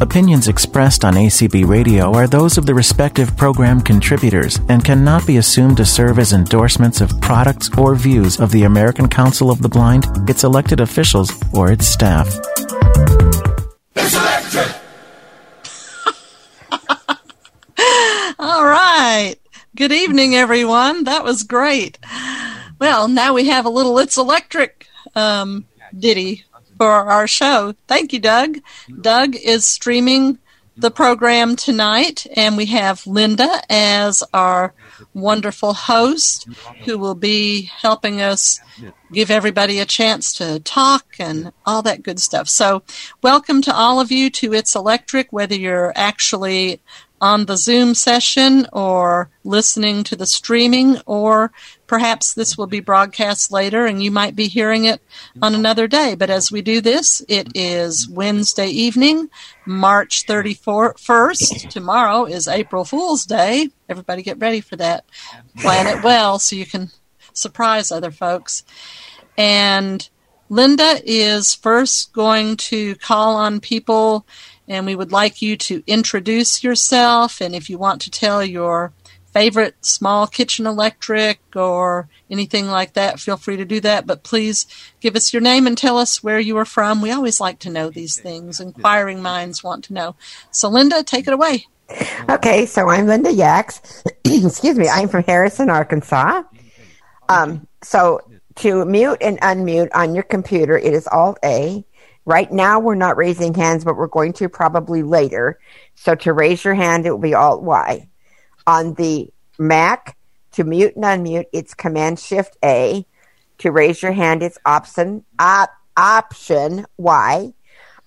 Opinions expressed on ACB Radio are those of the respective program contributors and cannot be assumed to serve as endorsements of products or views of the American Council of the Blind, its elected officials, or its staff. It's electric! All right. Good evening, everyone. That was great. Well, now we have a little It's Electric um, ditty for our show. Thank you, Doug. Doug is streaming the program tonight, and we have Linda as our wonderful host who will be helping us give everybody a chance to talk and all that good stuff. So, welcome to all of you to It's Electric, whether you're actually on the Zoom session or listening to the streaming, or perhaps this will be broadcast later and you might be hearing it on another day. But as we do this, it is Wednesday evening, March 31st. Tomorrow is April Fool's Day. Everybody get ready for that. Plan it well so you can surprise other folks. And Linda is first going to call on people and we would like you to introduce yourself. And if you want to tell your favorite small kitchen electric or anything like that, feel free to do that. But please give us your name and tell us where you are from. We always like to know these things. Inquiring minds want to know. So, Linda, take it away. Okay, so I'm Linda Yax. Excuse me, I'm from Harrison, Arkansas. Um, so to mute and unmute on your computer, it is Alt A. Right now, we're not raising hands, but we're going to probably later. So to raise your hand, it will be Alt Y. On the Mac, to mute and unmute, it's Command Shift A. To raise your hand, it's Option op, Option Y.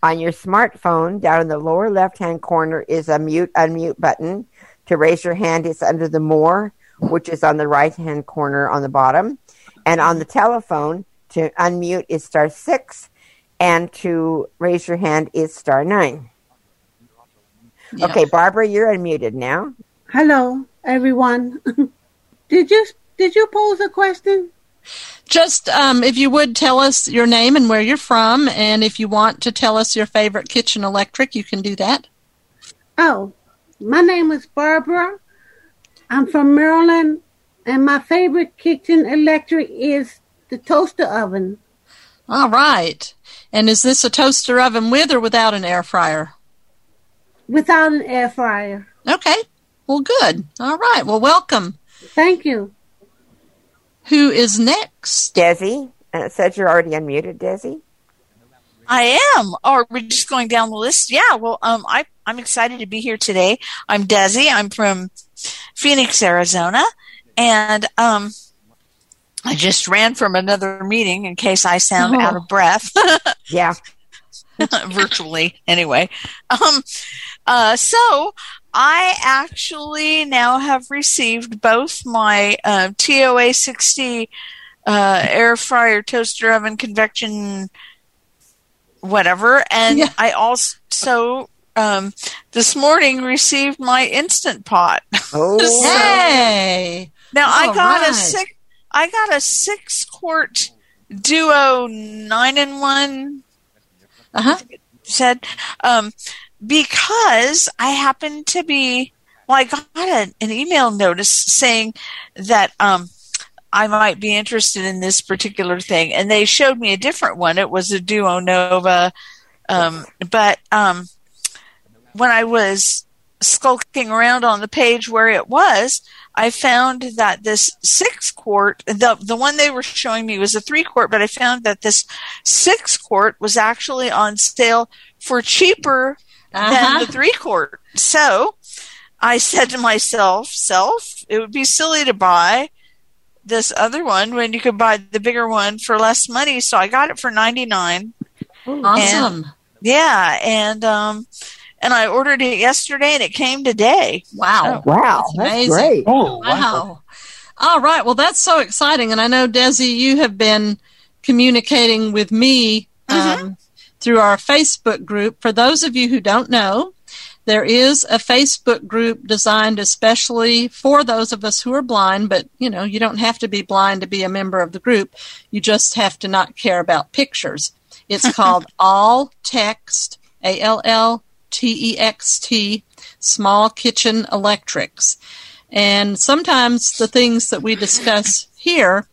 On your smartphone, down in the lower left hand corner is a mute unmute button. To raise your hand, it's under the More, which is on the right hand corner on the bottom. And on the telephone, to unmute is star six and to raise your hand is star nine. Yeah. Okay, Barbara, you're unmuted now. Hello, everyone. did you did you pose a question? Just um, if you would tell us your name and where you're from, and if you want to tell us your favorite kitchen electric, you can do that. Oh, my name is Barbara. I'm from Maryland, and my favorite kitchen electric is the toaster oven. All right. And is this a toaster oven with or without an air fryer? Without an air fryer. Okay. Well, good. All right. Well, welcome. Thank you. Who is next? Desi, and it says you're already unmuted, Desi. I am. Or we're just going down the list. Yeah. Well, um, I I'm excited to be here today. I'm Desi. I'm from Phoenix, Arizona, and um, I just ran from another meeting in case I sound Oh. out of breath. Yeah. virtually anyway. Um, uh, so I actually now have received both my uh, TOA 60 uh, air fryer, toaster oven, convection, whatever, and Yeah. I also um, this morning received my instant pot. Oh, Hey. Now I All got a six. I got a six quart duo nine in one Uh huh. said um, because I happened to be well, I got a, an email notice saying that um, I might be interested in this particular thing, and they showed me a different one. It was a Duo Nova, um, but um, when I was skulking around on the page where it was, I found that this six quart, the the one they were showing me was a three quart, but I found that this six quart was actually on sale for cheaper Uh-huh. than the three quart. So I said to myself, self, it would be silly to buy this other one when you could buy the bigger one for less money. So I got it for ninety nine. Awesome. Yeah, and um, and I ordered it yesterday, and it came today. Wow. wow, that's amazing. great. Oh, Wow. All right. Well, that's so exciting. And I know, Desi, you have been communicating with me um, through our Facebook group. For those of you who don't know, there is a Facebook group designed especially for those of us who are blind, but you know, you don't have to be blind to be a member of the group. You just have to not care about pictures. It's called All Text, A L L T E X T, Small Kitchen Electrics. And sometimes the things that we discuss here,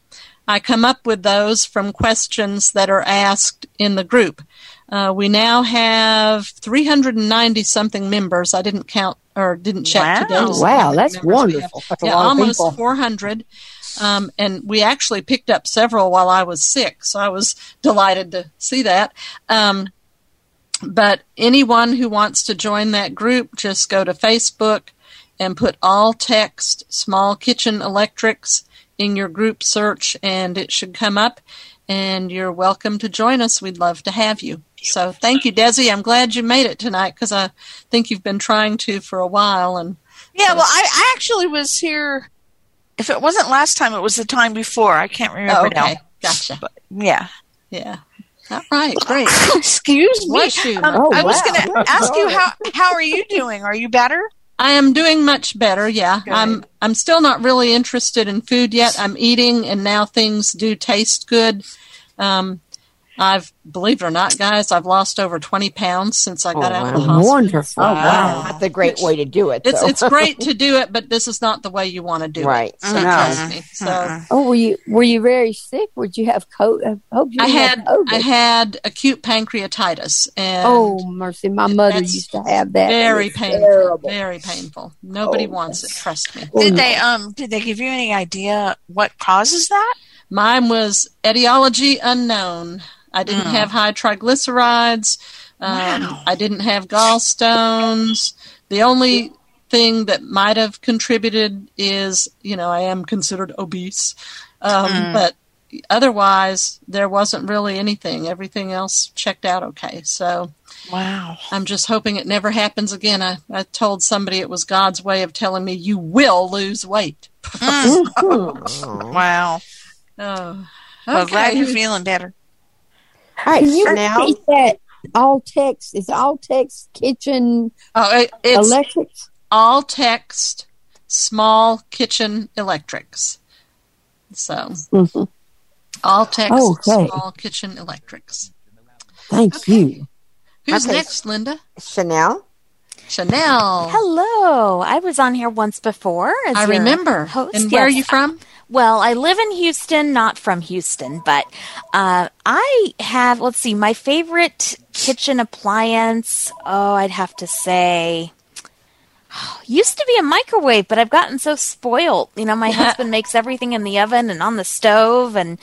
I come up with those from questions that are asked in the group. Uh, we now have 390 something members. I didn't count or didn't check Wow. today. to Wow, that's wonderful. That's Yeah, almost people. 400. Um, and we actually picked up several while I was sick, so I was delighted to see that. Um, but anyone who wants to join that group, just go to Facebook and put all text small kitchen electrics in your group search, and it should come up. And you're welcome to join us. We'd love to have you. So thank you, Desi. I'm glad you made it tonight because I think you've been trying to for a while. And Yeah, well, I, I actually was here. If it wasn't last time, it was the time before. I can't remember oh, okay, now. gotcha. Yeah. Yeah. All right, great. Excuse me. Bless you. Um, Oh, I was wow. going to ask you how how are you doing? Are you better? I am doing much better. Yeah, Good. I'm. I'm still not really interested in food yet. I'm eating, and now things do taste good. Um, I've believe it or not, guys, I've lost over 20 pounds since I got Oh, out of the hospital. Wonderful. Wow. Wow. That's a great way to do it. It's it's great to do it, but this is not the way you want to do Right. it. So No. trust me. So Mm-mm. Oh, were you were you very sick? Would you have COVID? I hope you I had COVID. I had acute pancreatitis, and oh mercy, my mother used to have that. very painful. Terrible. Very painful. Nobody Oh, wants it. Trust me. Oh, Did no. they um did they give you any idea what causes that? Mine was etiology unknown. I didn't Mm. have high triglycerides. Um, Wow. I didn't have gallstones. The only thing that might have contributed is, you know, I am considered obese. Um, Mm. But otherwise, there wasn't really anything. Everything else checked out okay. So Wow. I'm just hoping it never happens again. I, I told somebody it was God's way of telling me, you will lose weight. Mm. Oh. Wow. Oh. Well, glad you're feeling better. All right, you now repeat that? All text is all text kitchen Oh, it, it's electrics. all text, small kitchen electrics. So, Mhm. all text, Okay. small kitchen electrics. Thank Okay. you. Who's Okay. next, Linda? Chanel. Chanel. Hello. I was on here once before. As I remember. Host. And where are you from? Well, I live in Houston, not from Houston, but uh, I have, let's see, my favorite kitchen appliance. Oh, I'd have to say. Used to be a microwave, but I've gotten so spoiled. You know, my husband makes everything in the oven and on the stove, and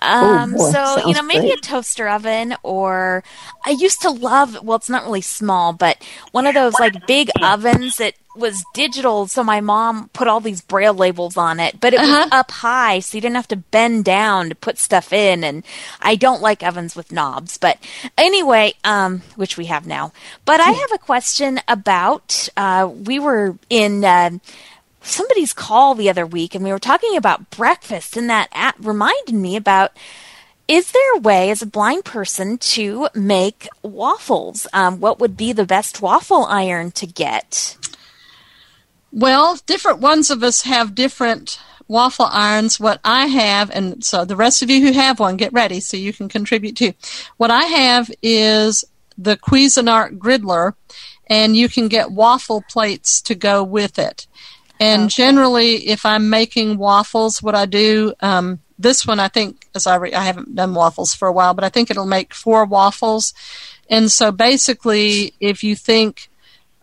um, boy, so you know, maybe great. a toaster oven. Or I used to love. Well, it's not really small, but one of those like big ovens that was digital. So my mom put all these braille labels on it, but it was Uh-huh. up high, so you didn't have to bend down to put stuff in. And I don't like ovens with knobs, but anyway, um, which we have now. But I have a question about. Uh, we were in. Uh, somebody's call the other week and we were talking about breakfast and that app reminded me about is there a way as a blind person to make waffles um, what would be the best waffle iron to get Well, different ones of us have different waffle irons. What I have, and so the rest of you who have one, get ready so you can contribute too. What I have is the Cuisinart Griddler, and you can get waffle plates to go with it. And generally, if I'm making waffles, what I do, um, this one I think, as I, re- I haven't done waffles for a while, but I think it'll make four waffles. And so basically, if you think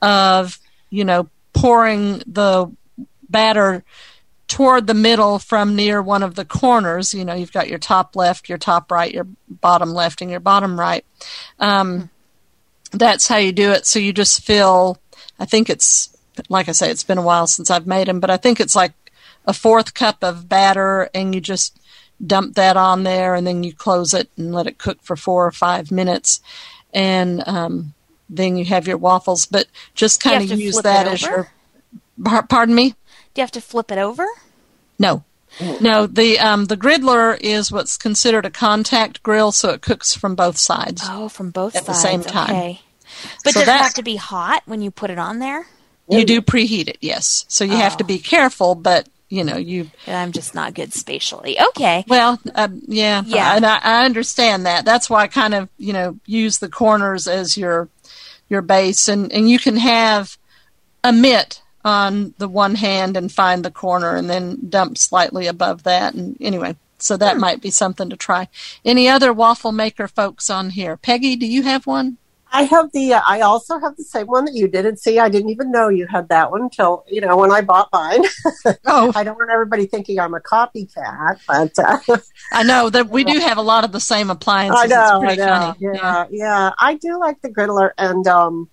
of, you know, pouring the batter toward the middle from near one of the corners, you know, you've got your top left, your top right, your bottom left, and your bottom right. Um, that's how you do it. So you just fill, I think it's, like I say, it's been a while since I've made them, but I think it's like a fourth cup of batter and you just dump that on there and then you close it and let it cook for four or five minutes. And, um, then you have your waffles, but just kind of use that as your, pardon me? do you have to flip it over No. No, the um, the griddler is what's considered a contact grill, so it cooks from both sides. oh from both At the sides same time. okay but So does it have to be hot when you put it on there You do preheat it, yes. So you have to Oh. be careful, but you know you i'm just not good spatially okay well, um, yeah, Yeah. and I, I understand that. That's why I kind of you know use the corners as your your base, and and you can have a mitt on the one hand and find the corner, and then dump slightly above that. And anyway, so that might be something to try. Any other waffle maker folks on here? Peggy, do you have one? I have the. Uh, I also have the same one that you did, and see, I didn't even know you had that one until you know when I bought mine. Oh, I don't want everybody thinking I'm a copycat, but uh, I know that we do have a lot of the same appliances. I know, it's I know. funny. Yeah, yeah, I do like the griddler, and um,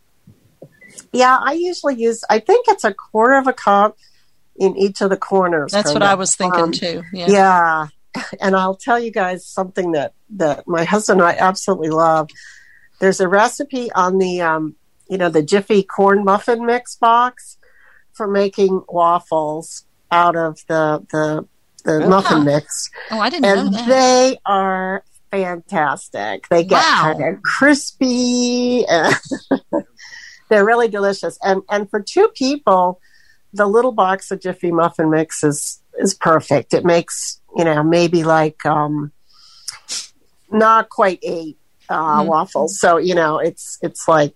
yeah, I usually use. I think it's a quarter of a cup in each of the corners. That's what kinda. I was thinking Um, too. Yeah. yeah and i'll tell you guys something that that my husband and i absolutely love there's a recipe on the um you know the jiffy corn muffin mix box for making waffles out of the the the Oh. muffin mix Oh, I didn't know and that. they are fantastic they get Wow. kind of crispy and they're really delicious and and for two people the little box of jiffy muffin mix is is perfect it makes you know maybe like um not quite eight uh Mhm. waffles so you know it's it's like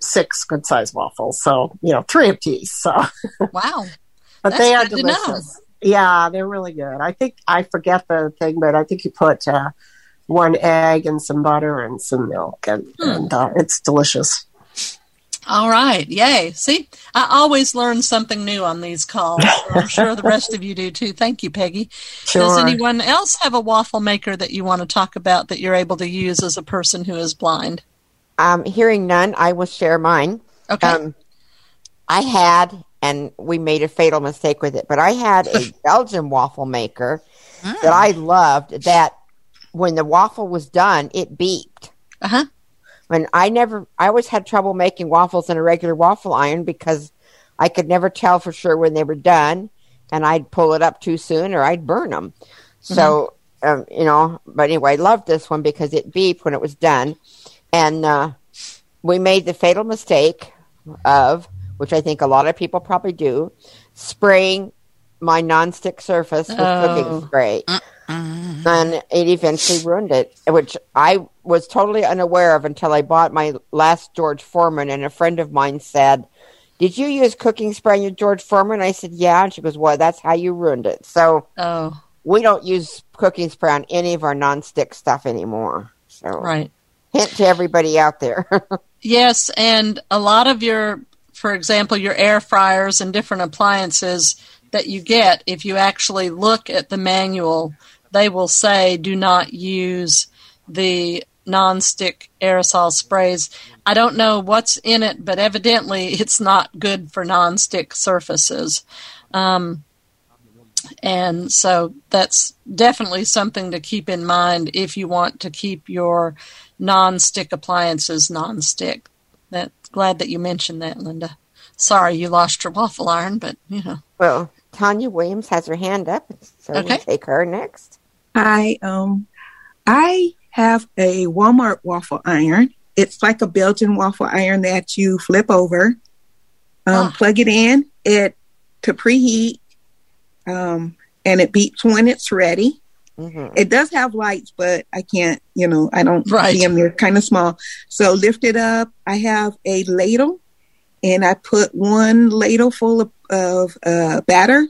six good sized waffles so you know three apiece so wow. but That's they are good to know. delicious. Yeah, they're really good. I think I forget the thing, but I think you put uh, one egg and some butter and some milk, and, Hmm. and uh, it's delicious. All right. Yay. See, I always learn something new on these calls. I'm sure the rest of you do too. Thank you, Peggy. Sure. Does anyone else have a waffle maker that you want to talk about that you're able to use as a person who is blind? Um, hearing none, I will share mine. Okay. Um, I had, and we made a fatal mistake with it, but I had a Belgian waffle maker that I loved. That when the waffle was done, it beeped. Uh huh. When I never, I always had trouble making waffles in a regular waffle iron because I could never tell for sure when they were done, and I'd pull it up too soon or I'd burn them. So, um, you know, but anyway, I loved this one because it beeped when it was done, and uh, we made the fatal mistake of, which I think a lot of people probably do, spraying my nonstick surface with Oh. cooking spray. And it eventually ruined it, which I was totally unaware of until I bought my last George Foreman. And a friend of mine said, Did you use cooking spray in your George Foreman? I said, Yeah. And she goes, Well, that's how you ruined it. So Oh, we don't use cooking spray on any of our nonstick stuff anymore. So, right. hint to everybody out there. Yes, and a lot of your, for example, your air fryers and different appliances that you get, if you actually look at the manual, they will say do not use the nonstick aerosol sprays. I don't know what's in it, but evidently it's not good for nonstick surfaces. Um, and so that's definitely something to keep in mind if you want to keep your non-stick appliances non-stick. That glad that you mentioned that, Linda. Sorry you lost your waffle iron, but you know. well, Tanya Williams has her hand up, so Okay. we'll take her next. I um I have a Walmart waffle iron. It's like a Belgian waffle iron that you flip over, um, Ah. plug it in, it to preheat, um, and it beeps when it's ready. hmm It does have lights, but I can't, you know, I don't Right. see them. They're kind of small. So lift it up. I have a ladle, and I put one ladle full of, of uh, batter.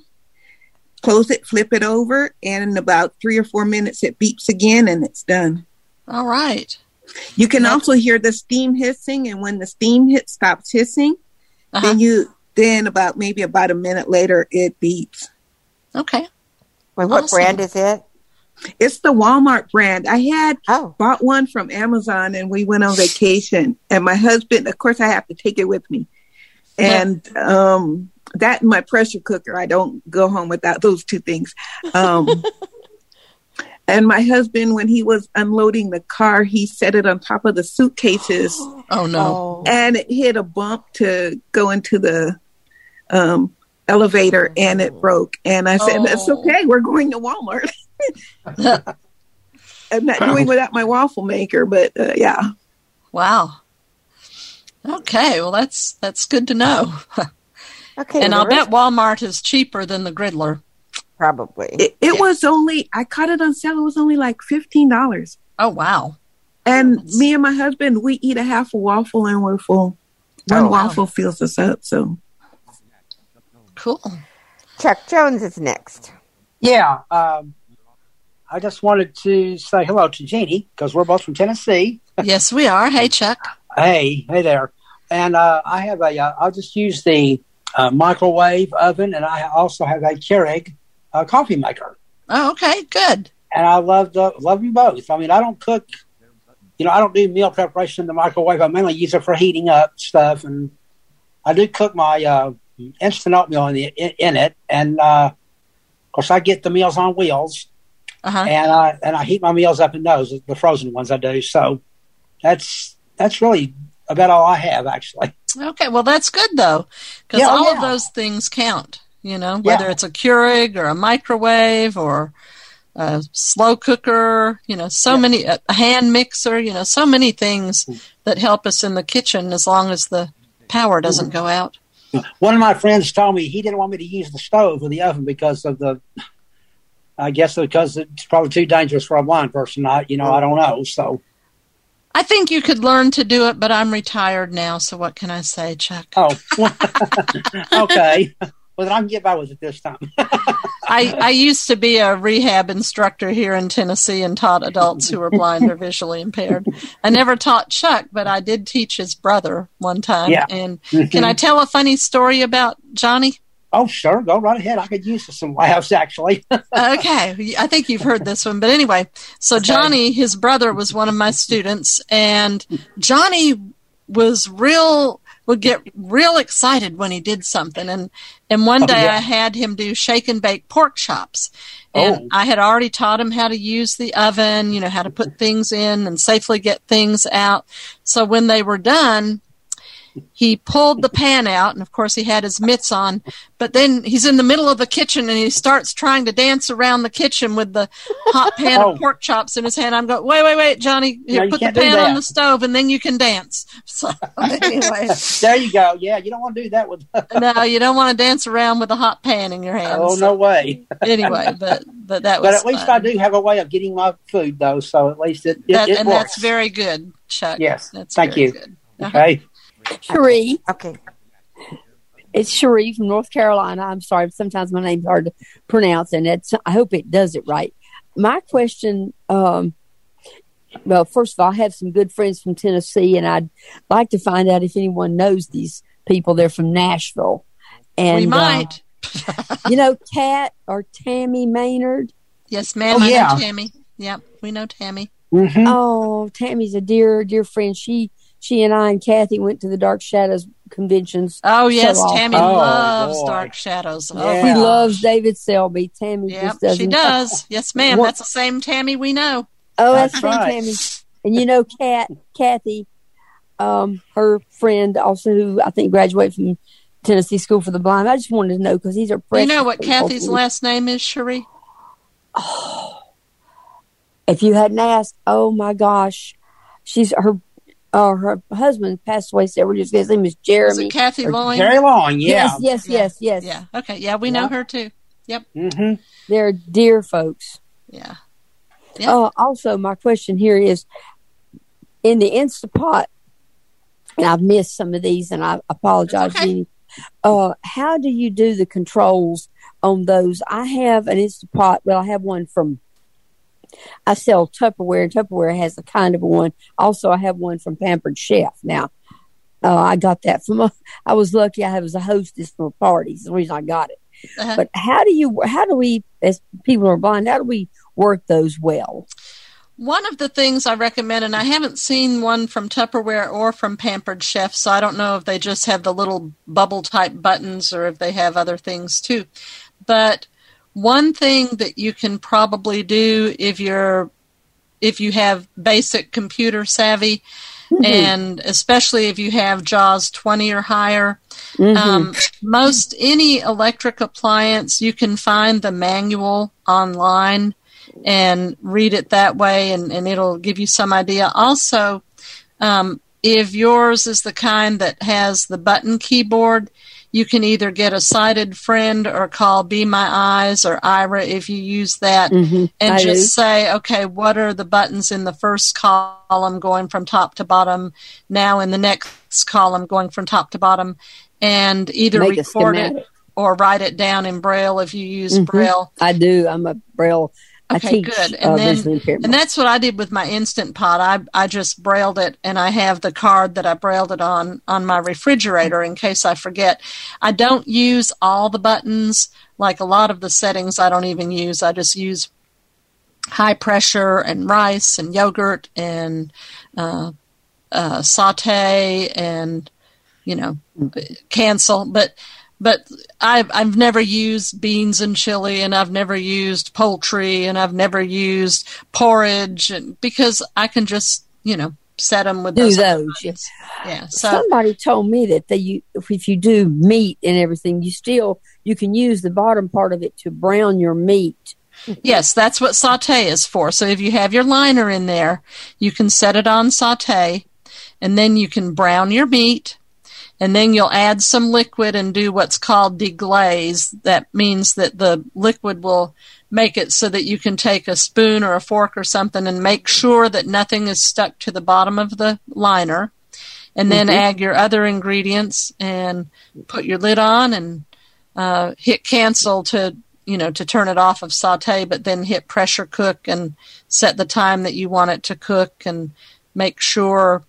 Close it, flip it over, and in about three or four minutes, it beeps again, and it's done. All right. You can Yeah. also hear the steam hissing, and when the steam hit stops hissing, Uh-huh. then you then about maybe about a minute later, it beeps. Okay. Well, what Awesome. brand is it? It's the Walmart brand. I had Oh, bought one from Amazon and we went on vacation. And my husband, of course, I have to take it with me. Yeah. And um, that and my pressure cooker, I don't go home without those two things. Um, and my husband, when he was unloading the car, he set it on top of the suitcases Oh no. and it hit a bump to go into the um, elevator and it broke. And I said, That's Oh. okay. We're going to Walmart. I'm not doing without my waffle maker, but uh, yeah. Wow. Okay, well that's that's good to know. Okay. and I'll bet Walmart is cheaper than the Griddler. probably. It, it Yeah. was only, I caught it on sale. It was only like $15. Oh wow. And me and my husband, we eat a half a waffle and we're full. One Oh, wow. waffle fills us up. So Cool. Chuck Jones is next. Yeah, um, I just wanted to say hello to Jeannie because we're both from Tennessee. Yes, we are. Hey, Chuck. Hey, hey there. And uh, I have a, uh, I'll just use the uh, microwave oven, and I also have a Keurig uh, coffee maker. Oh, okay, good. And I love the, love them both. I mean, I don't cook, you know, I don't do meal preparation in the microwave. I mainly use it for heating up stuff, and I do cook my uh, instant oatmeal in, the, in, in it. And uh, of course, I get the meals on wheels, Uh-huh. and I and I heat my meals up in those, the frozen ones I do. So that's that's really about all I have, actually. Okay, well that's good though, because Yeah, oh, all of those things count. You know, Yeah. whether it's a Keurig or a microwave or a slow cooker. You know, so many a hand mixer. You know, so many things Mm. that help us in the kitchen as long as the power doesn't mm. go out. Mm. One of my friends told me he didn't want me to use the stove or the oven because of the. I guess because it's probably too dangerous for a blind person. I, you know, I mm. don't know. So, I think you could learn to do it, but I'm retired now, so what can I say, Chuck? oh, okay. Well, then I can get by with it this time. I, I used to be a rehab instructor here in Tennessee and taught adults who were blind or visually impaired. I never taught Chuck, but I did teach his brother one time. Yeah. And Mhm. can I tell a funny story about Johnny? Oh, sure. Go right ahead. I could use some laughs, actually. okay, I think you've heard this one, but anyway, so Johnny, his brother, was one of my students, and Johnny was real would get real excited when he did something, and and one Oh, day yeah. I had him do shake and bake pork chops, and Oh. I had already taught him how to use the oven, you know, how to put things in and safely get things out. So when they were done, he pulled the pan out and of course he had his mitts on but then he's in the middle of the kitchen and he starts trying to dance around the kitchen with the hot pan Oh. of pork chops in his hand i'm going wait wait wait johnny No, you put the pan on the stove and then you can dance so anyway there you go. Yeah, you don't want to do that with. no you don't want to dance around with a hot pan in your hand oh no way. anyway but but that was But at least fun. I do have a way of getting my food, though. So at least it, it, that, it and works. that's very good chuck Yes. that's Thank very you. good. Okay. Uh-huh. Cherie. Okay. It's Cherie from North Carolina. I'm sorry, sometimes my name's hard to pronounce, and it's I hope it does it right. My question, um, well, first of all, I have some good friends from Tennessee, and I'd like to find out if anyone knows these people. They're from Nashville, and we uh, might you know, Kat or Tammy Maynard. yes ma'am Oh, I yeah. know tammy yep we know tammy Mm-hmm. Oh, Tammy's a dear, dear friend. She, she and I and Kathy went to the Dark Shadows conventions. Oh yes, often. Tammy loves Dark Shadows. Oh, She loves David Selby. Tammy Yep, just doesn't. she does. Yes, ma'am. What- That's the same Tammy we know. Oh, that's, That's right. right. Tammy. And you know, Kat, Kathy, um, her friend also who I think graduated from Tennessee School for the Blind. I just wanted to know because these are Do you know what people. Kathy's last name is, Cherie? If you hadn't asked, oh my gosh, she's her. Uh, her husband passed away several years ago. His name is Jeremy. Is it Kathy Loin? Jerry Long, yeah. Yes, yes, yes, yes. Yeah. Okay. Yeah, we know her too. Yep. Mm-hmm. They're dear folks. Yeah. Uh, also, my question here is in the Instapot, and I've missed some of these, and I apologize. Jeannie. Uh, how do you do the controls on those? I have an Instapot. Well, I have one from. I sell Tupperware, and Tupperware has a kind of one. Also, I have one from Pampered Chef. Now, uh, I got that from a. I was lucky. I was a hostess for a party. That's the reason I got it. Uh-huh. But how do you? How do we, as people are blind, how do we work those well? One of the things I recommend, and I haven't seen one from Tupperware or from Pampered Chef, so I don't know if they just have the little bubble type buttons or if they have other things too. But one thing that you can probably do if you're if you have basic computer savvy Mhm. and especially if you have jaws 20 or higher Mhm. um, most any electric appliance you can find the manual online and read it that way and, and it'll give you some idea also um, if yours is the kind that has the button keyboard you can either get a sighted friend or call Be My Eyes or Aira if you use that Mhm, and I just do. say, okay, what are the buttons in the first column going from top to bottom? Now in the next column going from top to bottom, and either Make record it or write it down in Braille if you use Mhm. Braille. I do. I'm a braille. Okay, teach good. uh, And then, and that's what I did with my Instant Pot. I I just brailled it, and I have the card that I brailled it on on my refrigerator in case I forget. I don't use all the buttons. Like a lot of the settings, I don't even use. I just use high pressure and rice and yogurt and uh, uh, saute and you know cancel. But but I've I've never used beans and chili, and I've never used poultry, and I've never used porridge, and because I can just you know set them with do those. those. yes. Yeah. So Somebody told me that they you if you do meat and everything, you still you can use the bottom part of it to brown your meat. Yes, that's what saute is for. So if you have your liner in there, you can set it on saute, and then you can brown your meat, and then you'll add some liquid and do what's called deglaze. That means that the liquid will make it so that you can take a spoon or a fork or something and make sure that nothing is stuck to the bottom of the liner. And then Mhm. add your other ingredients and put your lid on and uh, hit cancel to you know to turn it off of saute but then hit pressure cook and set the time that you want it to cook and make sure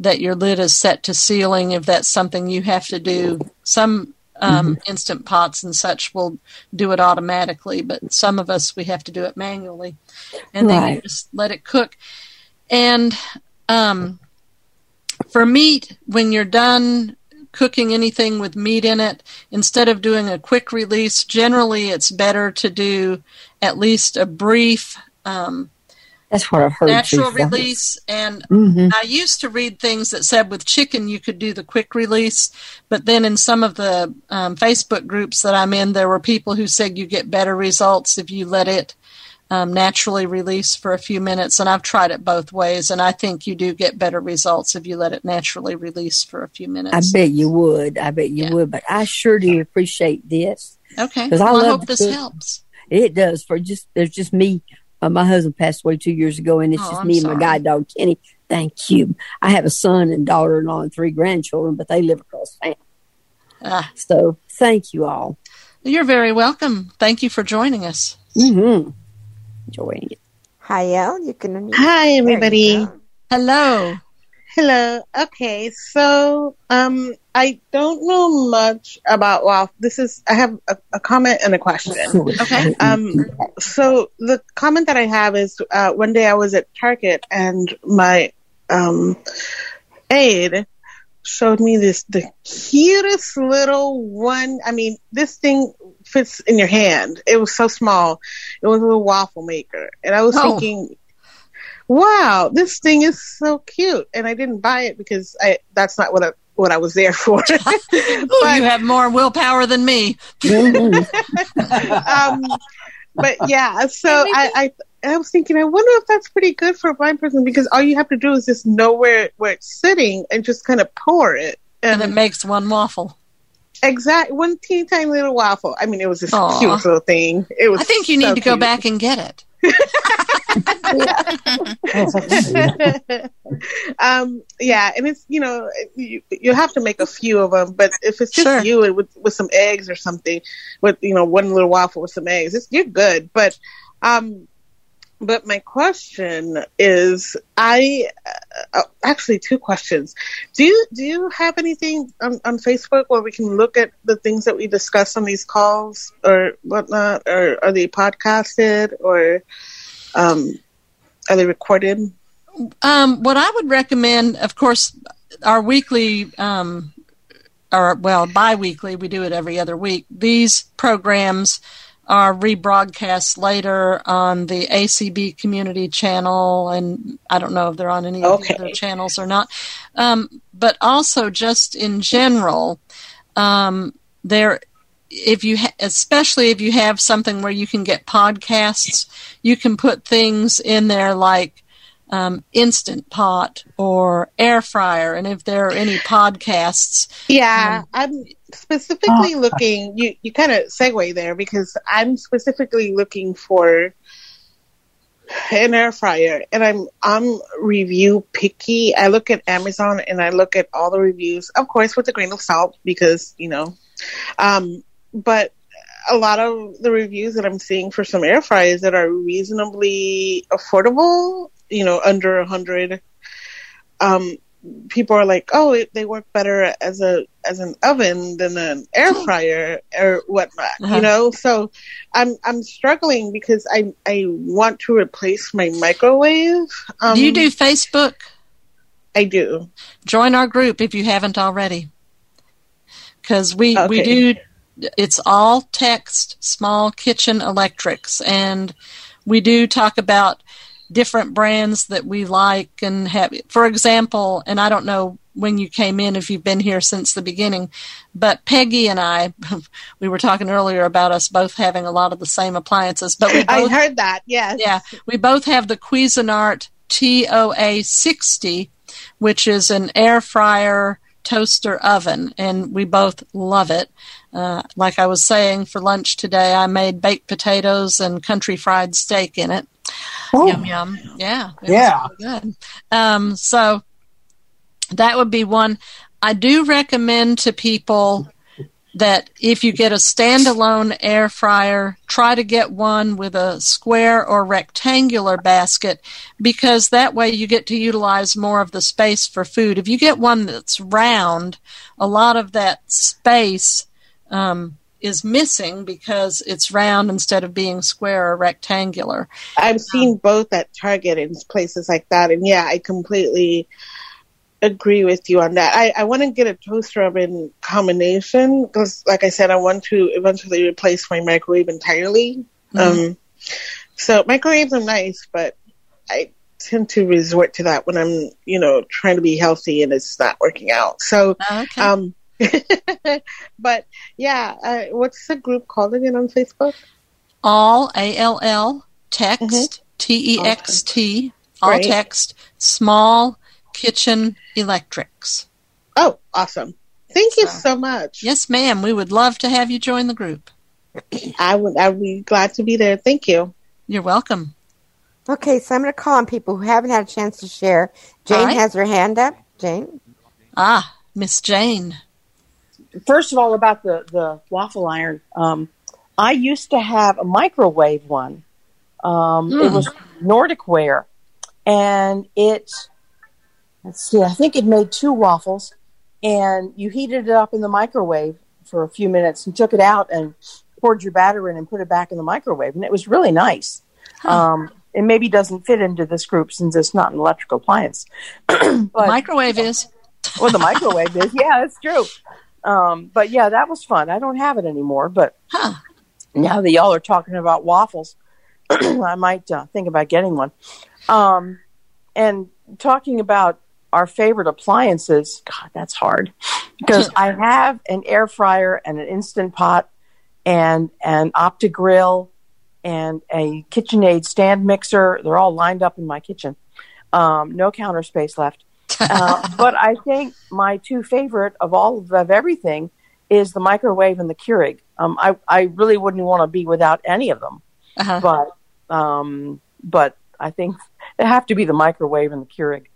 that your lid is set to sealing if that's something you have to do. Some um, instant pots and such will do it automatically but some of us we have to do it manually. And then you just let it cook. And um, for meat, when you're done cooking anything with meat in it, instead of doing a quick release, generally it's better to do at least a brief um, That's what I've heard. natural release. And Mhm. I used to read things that said with chicken you could do the quick release, but then in some of the um, Facebook groups that I'm in, there were people who said you get better results if you let it um, naturally release for a few minutes. And I've tried it both ways, and I think you do get better results if you let it naturally release for a few minutes. I bet you would. I bet you Yeah. would. But I sure do appreciate this. Okay. 'Cause I Well, I hope this helps. It does for just there's just me. Uh, my husband passed away two years ago, and it's Oh, just I'm me and my guide dog Kenny. Thank you. I have a son and daughter-in-law and three grandchildren, but they live across town. Ah, So thank you all. you're very welcome. Thank you for joining us. Mm-hmm. Enjoying it. Hi, El. You can unmute. Hi, There you everybody. Hello. Hello. Okay, so um, I don't know much about waffle. This is I have a, a comment and a question. Okay. Um, so the comment that I have is uh, one day I was at Target and my um, aide showed me this the cutest little one. I mean, this thing fits in your hand. It was so small. It was a little waffle maker, and I was Oh. thinking, wow, this thing is so cute. And I didn't buy it because I that's not what I what I was there for. Ooh, you have more willpower than me. um, but yeah, so I, I I was thinking, I wonder if that's pretty good for a blind person because all you have to do is just know where where it's sitting and just kind of pour it. And it makes one waffle. Exact one teeny tiny little waffle. I mean, it was this Aw. cute little thing. It was. I think you need so to go back and get it. um, yeah, and it's you know you, you have to make a few of them, but if it's just Sure. you and with with some eggs or something, with you know one little waffle with some eggs, it's, you're good. But um, but my question is, I uh, actually two questions. Do you do you have anything on, on Facebook where we can look at the things that we discuss on these calls or whatnot, or are they podcasted or um, are they recorded? Um, what I would recommend, of course, our weekly, um, or well, bi-weekly, we do it every other week. These programs are rebroadcast later on the ACB community channel, and I don't know if they're on any of the other channels or not. Um, but also, just in general, um, there if you ha- especially if you have something where you can get podcasts you can put things in there like um, instant pot or air fryer and if there are any podcasts Yeah, I'm specifically looking. You you kind of segue there because I'm specifically looking for an air fryer, and I'm I'm review picky. I look at Amazon and I look at all the reviews, of course, with a grain of salt because you know, um, but a lot of the reviews that I'm seeing for some air fryers that are reasonably affordable, you know, under a hundred, um, people are like, oh, it, they work better as a as an oven than an air fryer or whatnot, Uh-huh. you know. So I'm I'm struggling because I I want to replace my microwave. Um, do you do Facebook? I do. Join our group if you haven't already. Because we, we do, it's all text, small kitchen electrics. And we do talk about different brands that we like and have. For example, and I don't know when you came in, if you've been here since the beginning, but Peggy and I, we were talking earlier about us both having a lot of the same appliances, but we I both heard that. Yes. yeah, we both have the Cuisinart TOA 60, which is an air fryer toaster oven, and we both love it. Uh, like I was saying, for lunch today, I made baked potatoes and country fried steak in it. Yum yum. Yeah. Yeah. really good. Um, so that would be one. I do recommend to people that if you get a standalone air fryer, try to get one with a square or rectangular basket because that way you get to utilize more of the space for food. If you get one that's round, a lot of that space um, is missing because it's round instead of being square or rectangular. I've seen both at Target and places like that, and yeah, I completely agree with you on that. I, I want to get a toaster oven combination because, like I said, I want to eventually replace my microwave entirely. Mhm. Um, so microwaves are nice, but I tend to resort to that when I'm, you know, trying to be healthy and it's not working out. So, Okay. um, but yeah, uh, what's the group called again on Facebook? all A L L text T E X T all text small kitchen electrics. Oh, awesome! Thank you so much. Yes, ma'am. We would love to have you join the group. I would. I would be glad to be there. Thank you. You're welcome. Okay, so I'm going to call on people who haven't had a chance to share. Jane All right. has her hand up. Jane? Ah, Miss Jane. First of all, about the, the waffle iron, um, I used to have a microwave one. Um, It Mm. was Nordic Ware, and it, let's see, I think it made two waffles, and you heated it up in the microwave for a few minutes and took it out and poured your batter in and put it back in the microwave, and it was really nice. Um, it maybe doesn't fit into this group since it's not an electrical appliance. but, Microwave is. well, the microwave is. Yeah, that's true. Um, but yeah, that was fun. I don't have it anymore, but Huh. now that y'all are talking about waffles, I might uh, think about getting one. Um, and talking about our favorite appliances, God, that's hard because I have an air fryer and an instant pot and an OptiGrill and a KitchenAid stand mixer. They're all lined up in my kitchen. Um, no counter space left. Uh, but I think my two favorite of all of, of everything is the microwave and the Keurig. Um, I, I really wouldn't want to be without any of them, Uh-huh. but um, but I think they have to be the microwave and the Keurig.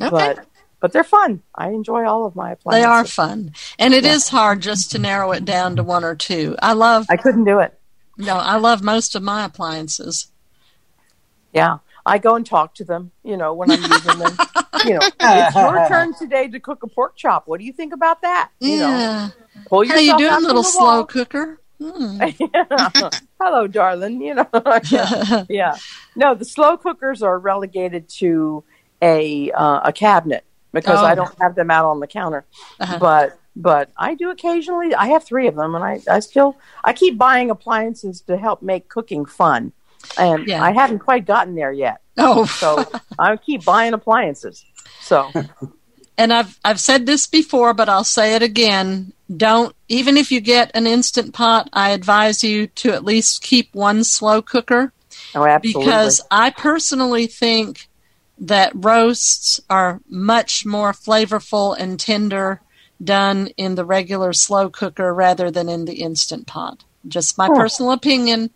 Okay. But but they're fun. I enjoy all of my appliances. They are fun. And it is Yeah. hard just to narrow it down to one or two. I love I couldn't do it. no, I love most of my appliances. Yeah. I go and talk to them, you know, when I'm using them. You know, it's your turn today to cook a pork chop. What do you think about that? You Yeah. know, pull How you doing, little slow wall. cooker? Hmm. Hello, darling. You know, yeah. yeah. No, the slow cookers are relegated to a uh, a cabinet because Oh. I don't have them out on the counter. Uh-huh. But but I do occasionally. I have three of them, and I I still I keep buying appliances to help make cooking fun, and Yeah. I haven't quite gotten there yet. Oh. so I keep buying appliances. So and I've I've said this before, but I'll say it again. Don't even if you get an instant pot, I advise you to at least keep one slow cooker oh, absolutely. because I personally think that roasts are much more flavorful and tender done in the regular slow cooker rather than in the instant pot. Just my Huh. personal opinion,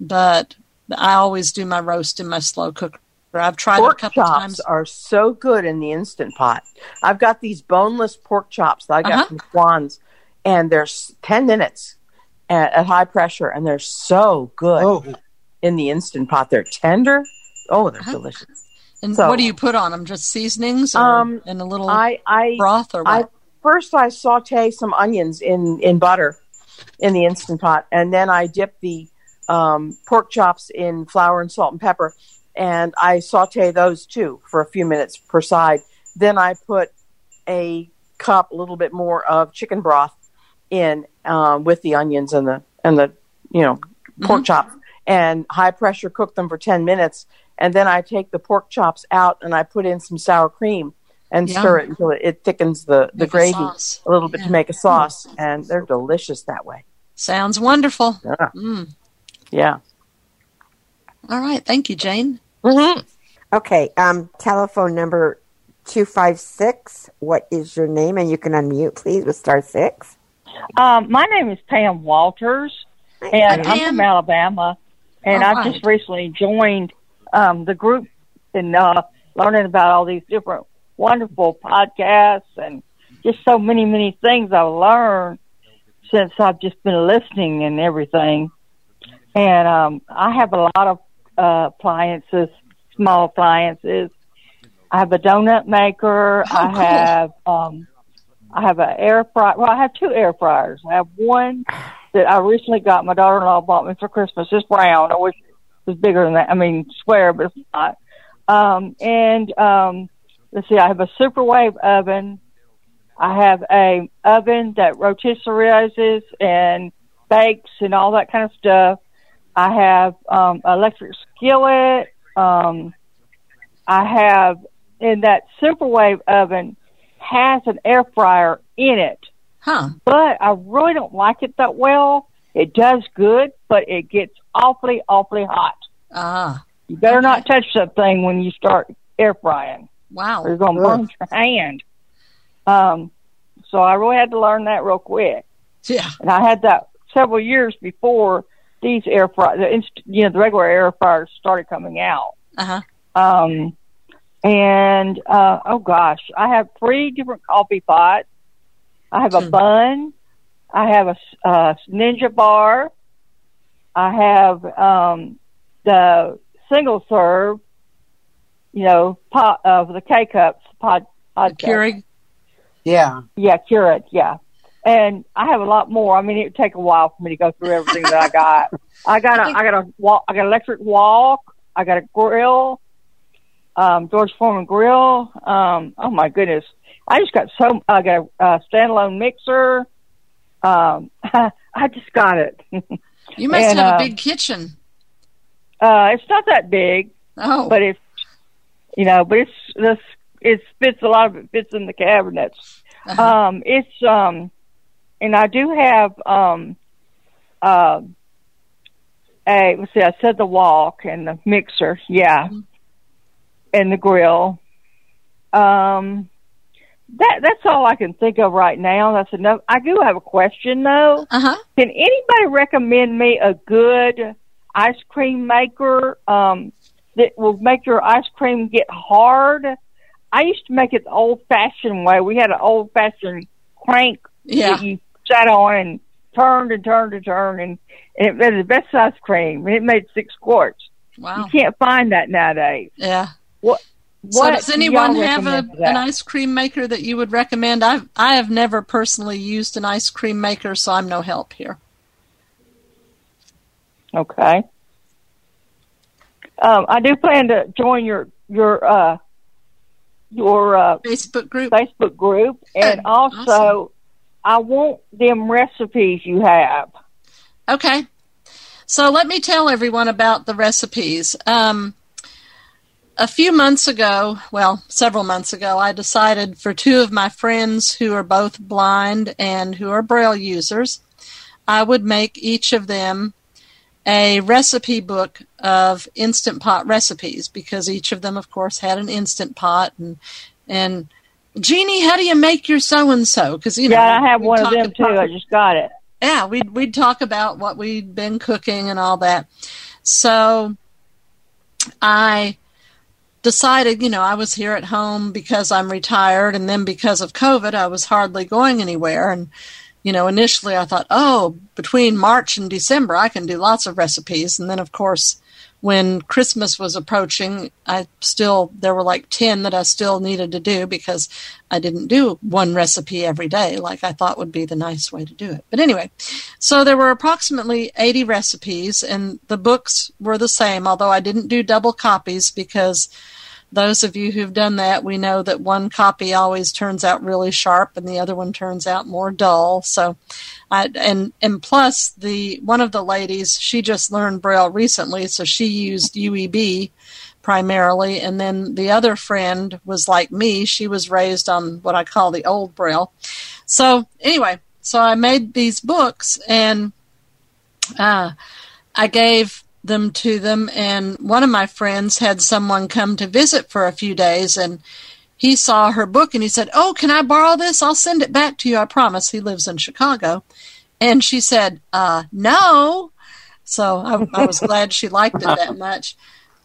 but I always do my roast in my slow cooker. I've tried pork it a couple chops times. are so good in the instant pot. I've got these boneless pork chops that I got Uh-huh. from Schwan's, and they're ten minutes at, at high pressure, and they're so good in the instant pot. They're tender. Oh, they're delicious. And So- what do you put on them? Just seasonings or Um, and a little I, I broth or I what? first I saute some onions in in butter in the instant pot, and then I dip the um, pork chops in flour and salt and pepper, and I saute those too for a few minutes per side. Then I put a cup, a little bit more of chicken broth in um, with the onions and the and the you know pork chops, and high pressure cook them for ten minutes, and then I take the pork chops out and I put in some sour cream and Yum. stir it until it, it thickens the the Make a gravy sauce. a little bit to make a sauce, and they're delicious that way. Sounds wonderful. Yeah. Mm. Yeah. All right. Thank you, Jane. Mm-hmm. Okay, um, telephone number 256. What is your name? And you can unmute, please, with star six. Um, my name is Pam Walters, and Hi, I'm from Alabama. And All I've right. just recently joined um, the group and uh, learning about all these different wonderful podcasts and just so many, many things I've learned since I've just been listening and everything. And um, I have a lot of uh, appliances, small appliances. I have a donut maker. Oh, I have um, I have an air fryer. Well, I have two air fryers. I have one that I recently got. My daughter-in-law bought me for Christmas. It's brown. I wish it was bigger than that. I mean, square, but it's not. Um, and um, let's see. I have a superwave oven. I have a oven that rotisserizes and bakes and all that kind of stuff. I have um, electric skillet. Um, I have in that superwave oven has an air fryer in it. Huh. But I really don't like it that well. It does good, but it gets awfully, awfully hot. Ah. You better not touch that thing when you start air frying. Wow. You're going to burn your hand. Um, so I really had to learn that real quick. Yeah. And I had that several years before these air fry, the inst- you know, the regular air fryers started coming out. Uh huh. Um, and uh, oh gosh, I have three different coffee pots. I have a Bunn. I have a s- uh, ninja bar. I have um, the single serve, you know, pot of the K cups pod. pod cups. Keurig. Yeah. Yeah, Keurig, yeah. And I have a lot more. I mean, it would take a while for me to go through everything that I got. I got a, I got a wall, I got an electric wok. I got a grill, um, George Foreman grill. Um, oh my goodness, I just got so. I got a, uh standalone mixer. Um, I just got it. You must And, have uh, a big kitchen. Uh, it's not that big. Oh. But it's, you know, but it's, this, it fits, a lot of it fits in the cabinets. Uh-huh. Um, it's, um, and I do have, um, uh, a, let's see, I said the wok and the mixer. Yeah. And the grill. Um, that, that's all I can think of right now. That's enough. I do have a question though. Uh-huh. Can anybody recommend me a good ice cream maker um, that will make your ice cream get hard? I used to make it the old fashioned way. We had an old fashioned crank Yeah. that you sat on and turned and turned and turned, and, and it made the best ice cream. And it made six quarts. Wow. You can't find that nowadays. Yeah. What? So what does anyone have a, recommend for that? an ice cream maker that you would recommend? I've I have never personally used an ice cream maker, so I'm no help here. Okay. Um, I do plan to join your your uh, your uh, Facebook group. Facebook group, and also I want them recipes you have. Okay. So let me tell everyone about the recipes. Um, a few months ago, well, several months ago, I decided for two of my friends who are both blind and who are Braille users, I would make each of them a recipe book of instant pot recipes because each of them, of course, had an instant pot and and Jeannie, how do you make your so and so? Because you know, yeah, I have one of them too. I just got it. yeah, we'd we'd talk about what we'd been cooking and all that. So I decided, you know, I was here at home because I'm retired and then because of COVID I was hardly going anywhere and you know, initially I thought, oh, between March and December I can do lots of recipes and then of course when Christmas was approaching, I still there were like 10 that I still needed to do because I didn't do one recipe every day like I thought would be the nice way to do it. But anyway, so there were approximately 80 recipes and the books were the same although I didn't do double copies because those of you who've done that, we know that one copy always turns out really sharp and the other one turns out more dull. So, and and plus the one of the ladies, she just learned Braille recently, so she used UEB primarily, and then the other friend was like me; she was raised on what I call the old Braille. So anyway, so I made these books and uh, I gave them to them. And one of my friends had someone come to visit for a few days and he saw her book and he said oh can i borrow this? I'll send it back to you i promise. He lives in chicago. And she said uh no. So i, I was glad she liked it that much.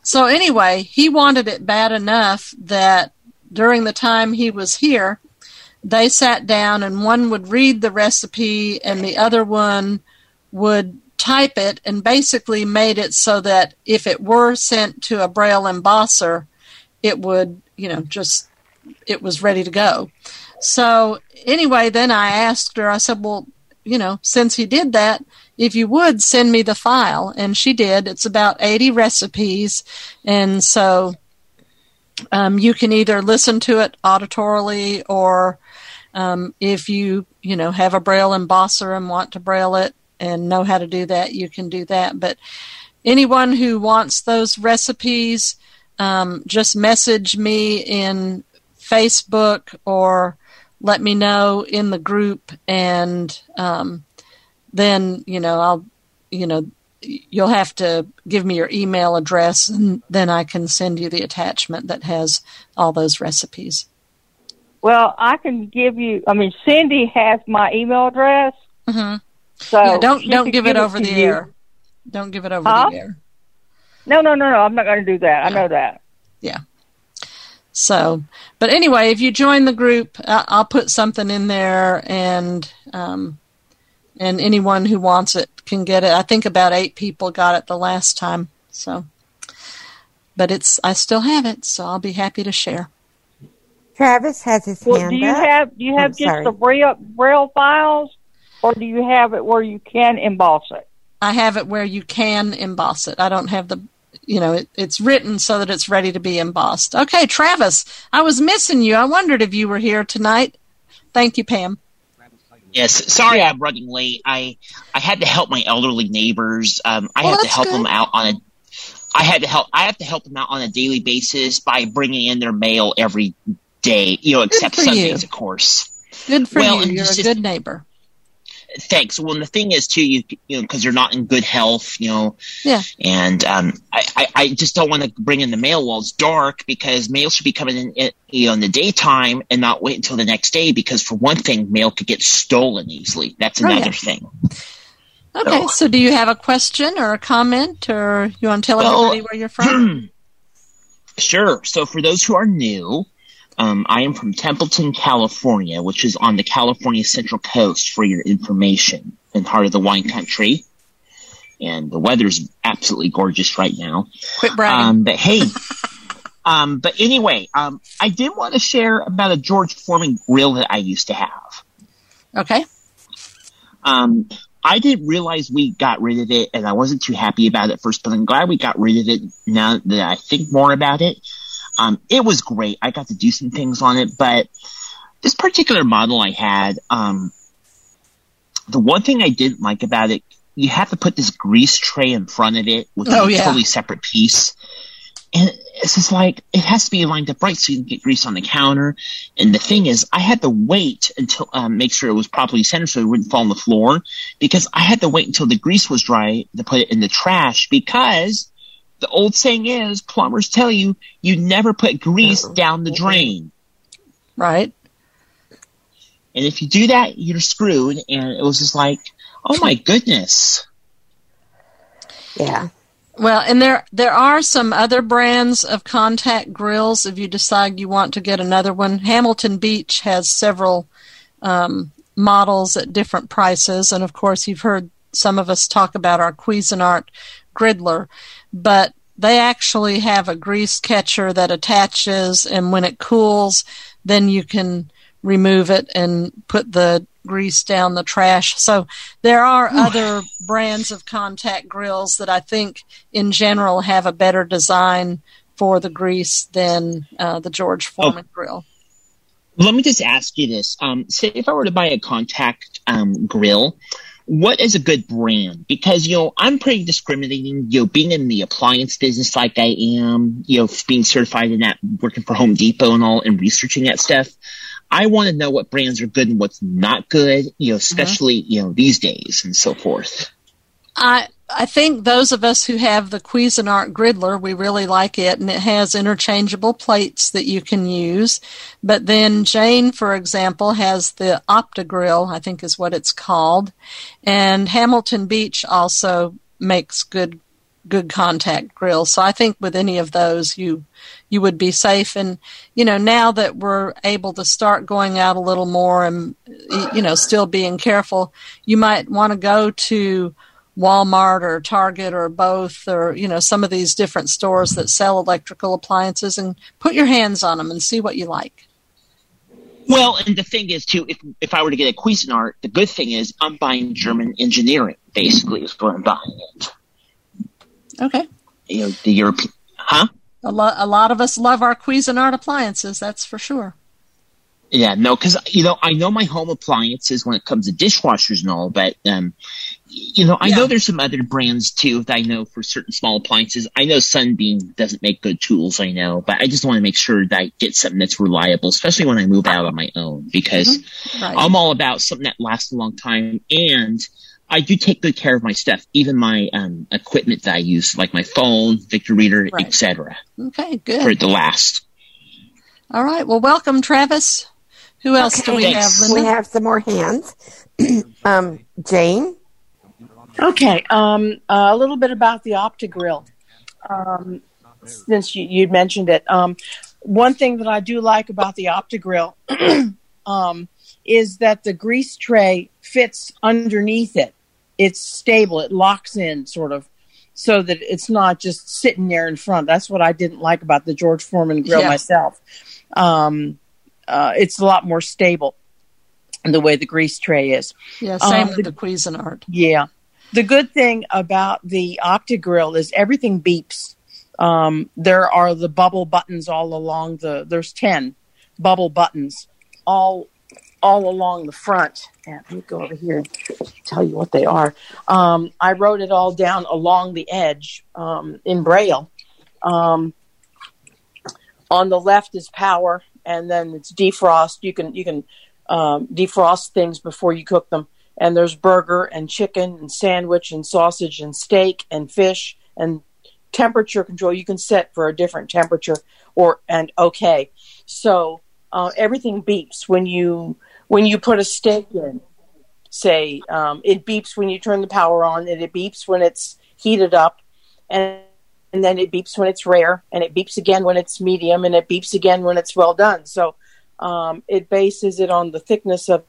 So anyway he wanted it bad enough that during the time he was here they sat down and one would read the recipe and the other one would type it and basically made it so that if it were sent to a braille embosser it would you know just it was ready to go. So anyway then i asked her i said well you know since he did that if you would send me the file and she did. It's about 80 recipes and so um, you can either listen to it auditorily or um, if you you know have a braille embosser and want to braille it and know how to do that, you can do that. But anyone who wants those recipes, um, just message me in Facebook or let me know in the group, and um, then you know I'll you know you'll have to give me your email address, and then I can send you the attachment that has all those recipes. Well, I can give you. I mean, Cindy has my email address. Mm-hmm. So yeah, don't don't could give it over to the you. air. Don't give it over Huh? the air. No, no, no, no. I'm not going to do that. I know that. Yeah. So, but anyway, if you join the group, I- I'll put something in there, and um, and anyone who wants it can get it. I think about eight people got it the last time. So, but it's I still have it, so I'll be happy to share. Travis has his Well, hand do you up. have do you have I'm just sorry. the braille braille files, or do you have it where you can emboss it? I have it where you can emboss it. I don't have the, you know, it, it's written so that it's ready to be embossed. Okay, Travis, I was missing you. I wondered if you were here tonight. Thank you, Pam. Yes, sorry I'm running late. I I had to help my elderly neighbors. Um, I Well, have to help good. them out on a. I had to help. I have to help them out on a daily basis by bringing in their mail every day. You know, except Sundays, you. of course. Good for Well, you. and You're just- a good neighbor. Thanks. Well, and the thing is too, you you know, because you're not in good health, you know, Yeah. and um, I, I, I just don't want to bring in the mail while it's dark because mail should be coming in, in you know in the daytime and not wait until the next day because for one thing, mail could get stolen easily. That's Oh, yeah. another thing. Okay, so do you have a question or a comment, or you want to tell Well, everybody where you're from? Sure. So for those who are new, um, I am from Templeton, California, which is on the California Central Coast for your information in heart of the wine country. And the weather's absolutely gorgeous right now. Quit bragging. Um, but hey, um, but anyway, um, I did want to share about a George Foreman grill that I used to have. okay. Um, I didn't realize we got rid of it, and I wasn't too happy about it at first, but I'm glad we got rid of it now that I think more about it. Um, it was great. I got to do some things on it, but this particular model I had, um, the one thing I didn't like about it, you have to put this grease tray in front of it, which Oh, a yeah. totally separate piece. And it's just like, it has to be lined up right so you can get grease on the counter. And the thing is, I had to wait until, um, make sure it was properly centered so it wouldn't fall on the floor because I had to wait until the grease was dry to put it in the trash because the old saying is plumbers tell you you never put grease down the drain. Right. And if you do that, you're screwed. And it was just like, oh my goodness. Yeah. Well, and there there are some other brands of contact grills if you decide you want to get another one. Hamilton Beach has several um, models at different prices, and of course, you've heard some of us talk about our Cuisinart Griddler, but they actually have a grease catcher that attaches, and when it cools, then you can remove it and put the grease down the trash. So there are other brands of contact grills that I think in general have a better design for the grease than uh, the George Foreman grill. Let me just ask you this. Um, say if I were to buy a contact um, grill, what is a good brand? Because, you know, I'm pretty discriminating, you know, being in the appliance business like I am, you know, being certified in that, working for Home Depot and all, and researching that stuff. I want to know what brands are good and what's not good, you know, mm-hmm. especially, you know, these days and so forth. I I think those of us who have the Cuisinart Griddler, we really like it, and it has interchangeable plates that you can use. But then Jane, for example, has the OptiGrill, I think is what it's called, and Hamilton Beach also makes good good contact grills. So I think with any of those, you you would be safe. And you know, now that we're able to start going out a little more and you know still being careful, you might want to go to Walmart or Target or both, or you know some of these different stores that sell electrical appliances, and put your hands on them and see what you like. Well, and the thing is too, if if I were to get a Cuisinart, the good thing is I'm buying German engineering. Basically, is what I'm buying it. Okay. You know, the European, huh? A lot, a lot of us love our Cuisinart appliances. That's for sure. Yeah, no, because you know I know my home appliances when it comes to dishwashers and all, but um, you know I know there's some other brands too that I know for certain small appliances. I know Sunbeam doesn't make good tools, I know, but I just want to make sure that I get something that's reliable, especially when I move out on my own, because Mm-hmm. Right. I'm all about something that lasts a long time, and I do take good care of my stuff, even my um, equipment that I use, like my phone, Victor Reader, Right. etc., Okay, good. for it good. to last. All right. Well, welcome, Travis. Who else do we have, Linda? We have some more hands. um, Jane. Okay, um, uh, a little bit about the OptiGrill. Um, since you, you mentioned it, um, one thing that I do like about the OptiGrill um, is that the grease tray fits underneath it. It's stable; it locks in, sort of, so that it's not just sitting there in front. That's what I didn't like about the George Foreman grill Yeah. myself. Um, uh, it's a lot more stable the way the grease tray is. Yeah, same Um, with the Cuisinart. Yeah. The good thing about the OptiGrill is everything beeps. Um, there are the bubble buttons all along the. There's ten bubble buttons all all along the front. And let me go over here and tell you what they are. Um, I wrote it all down along the edge um, in braille. Um, on the left is power, and then it's defrost. You can you can um, defrost things before you cook them. And there's burger and chicken and sandwich and sausage and steak and fish and temperature control. You can set for a different temperature or and okay. So uh, everything beeps when you when you put a steak in. Say um, it beeps when you turn the power on, and it beeps when it's heated up, and and then it beeps when it's rare, and it beeps again when it's medium, and it beeps again when it's well done. So um, it bases it on the thickness of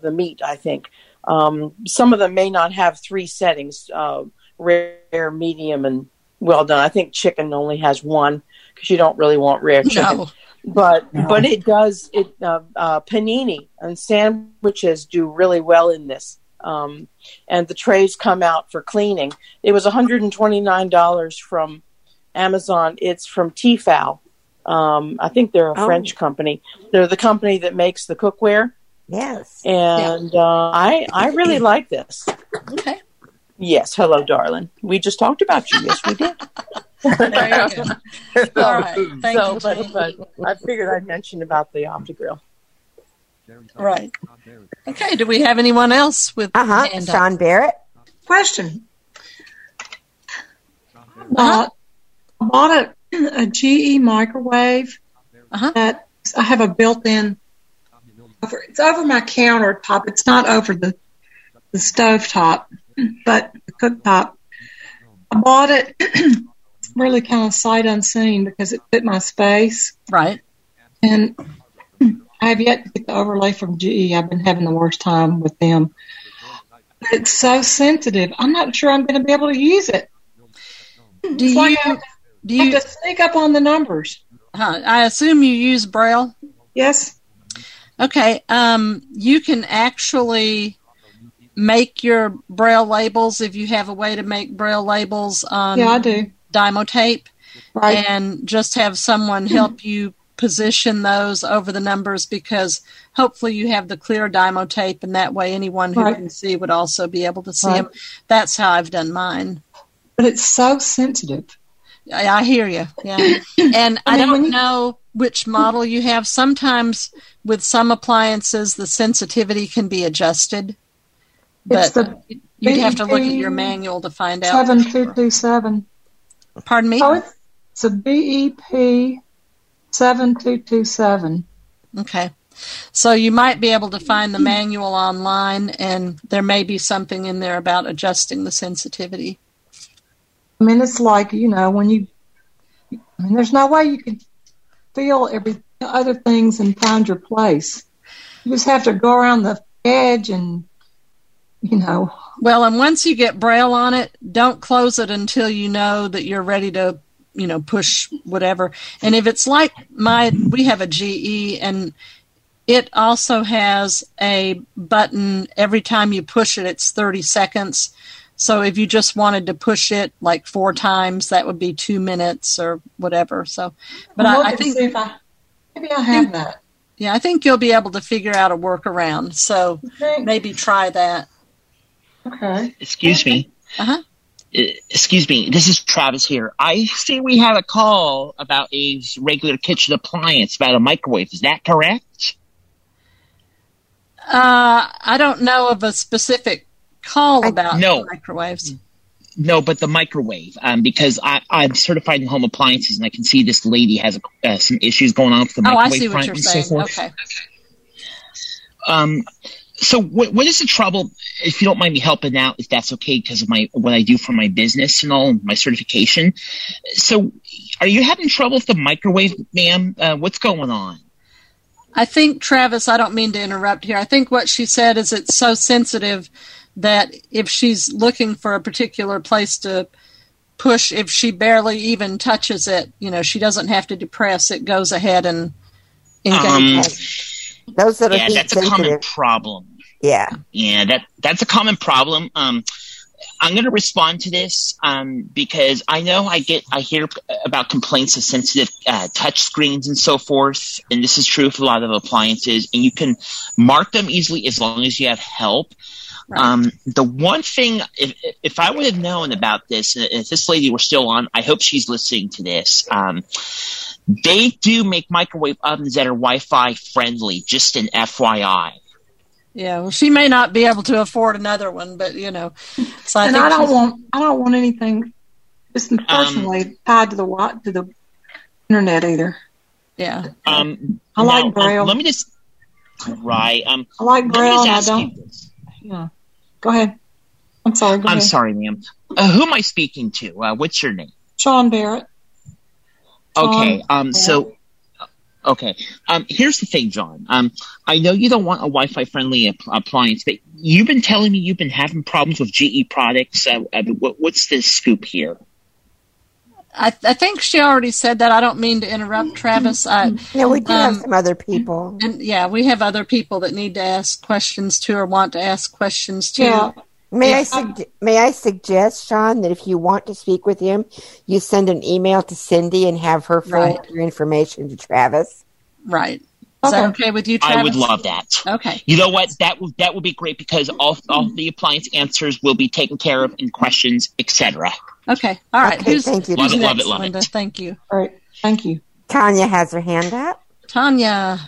the meat. I think um, some of them may not have three settings: uh, rare, medium, and well done. I think chicken only has one because you don't really want rare chicken. No. But but it does it uh, uh, panini and sandwiches do really well in this. Um, and the trays come out for cleaning. It was $129 from Amazon. It's from Tefal. Um, I think they're a Oh. French company. They're the company that makes the cookware. Yes. And uh, I I really like this. Okay. Yes, hello, darling. We just talked about you. Yes, we did. There you go. All right. Thank so, you, but, but I figured I'd mention about the OptiGrill. Right. Okay. Do we have anyone else with Uh huh. hand up? Sean Barrett. Question. Uh, I bought a, a GE microwave Uh-huh. that I have a built-in over, it's over my countertop. It's not over the the stove top, but the cooktop. I bought it really kind of sight unseen because it fit my space. Right. And I have yet to get the overlay from GE. I've been having the worst time with them. But it's so sensitive. I'm not sure I'm going to be able to use it. Do It's like you- I have, do I you- have to sneak up on the numbers. Huh. I assume you use Braille. Yes. Okay. Um, you can actually make your Braille labels if you have a way to make Braille labels on Yeah, I do. Dymo tape, Right. and just have someone help you position those over the numbers because hopefully you have the clear Dymo tape, and that way anyone who Right. can see would also be able to see Right. them. That's how I've done mine. But it's so sensitive. I, I hear you. Yeah. And I, I mean, when don't you- know which model you have. Sometimes with some appliances, the sensitivity can be adjusted. But you'd have to look at your manual to find out. Seven two two seven. Pardon me? Oh, it's, a BEP seven two two seven. Okay. So you might be able to find the manual online, and there may be something in there about adjusting the sensitivity. I mean, it's like you know when you. I mean, there's no way you could feel every other things and find your place. You just have to go around the edge and, you know. Well, and once you get braille on it, don't close it until you know that you're ready to, you know, push whatever. And if it's like my, we have a GE and it also has a button every time you push it, it's 30 seconds. So if you just wanted to push it like four times, that would be two minutes or whatever. So, but I'll I, I look and think see if I, maybe I have that. yeah, I think you'll be able to figure out a workaround. So maybe try that. Okay. Excuse me. Uh-huh. Uh, Excuse me. This is Travis here. I see we had a call about a regular kitchen appliance, about a microwave. Is that correct? Uh, I don't know of a specific call about no. microwaves. No, but the microwave, um, because I, I'm certified in home appliances, and I can see this lady has uh, some issues going on with the Oh, I microwave see what front you're and saying. so forth. Okay. Um, so what, what is the trouble? If you don't mind me helping out, if that's okay, because of my what I do for my business and all my certification. So, are you having trouble with the microwave, ma'am? Uh, what's going on? I think, Travis, I don't mean to interrupt here. I think what she said is it's so sensitive that if she's looking for a particular place to push, if she barely even touches it, you know, she doesn't have to depress, it goes ahead and engages. Um, Those that are yeah, heat that's a common problem. Yeah. Yeah, that that's a common problem. Um, I'm going to respond to this um, because I know I get I hear about complaints of sensitive uh, touch screens and so forth, and this is true for a lot of appliances. And you can mark them easily as long as you have help. Um, the one thing, if, if I would have known about this, if this lady were still on, I hope she's listening to this. Um, they do make microwave ovens that are Wi-Fi friendly. Just an FYI. Yeah, well, she may not be able to afford another one, but you know, so I and think I don't want I don't want anything just Um, personally tied to the wi- to the internet either. Yeah. Um, I like now, um, Braille. let me just right. Um, I like Braille just and I don't. Yeah. Go ahead. I'm sorry. Go I'm ahead. sorry, ma'am. Uh, who am I speaking to? Uh, what's your name? Sean Barrett. Okay. Sean Um. So. Okay. Um. Here's the thing, John. Um. I know you don't want a Wi-Fi friendly app- appliance, but you've been telling me you've been having problems with GE products. Uh, uh, what, what's the scoop here? I, I think she already said that. I don't mean to interrupt, Travis. I, No, we do have um, some other people. And yeah, we have other people that need to ask questions to or want to ask questions to. Yeah. May I Yeah. sug- may I suggest, Sean, that if you want to speak with him, you send an email to Cindy and have her forward Right. your information to Travis. Right. Is that okay with you, Travis? I would love that. Okay. You know what? That would that would be great because all all the appliance answers will be taken care of and questions, etc. Okay. All right. Okay, who's, thank you. who's Love it, love it, love it. Linda? Thank you. All right. Thank you. Tanya has her hand up. Tanya.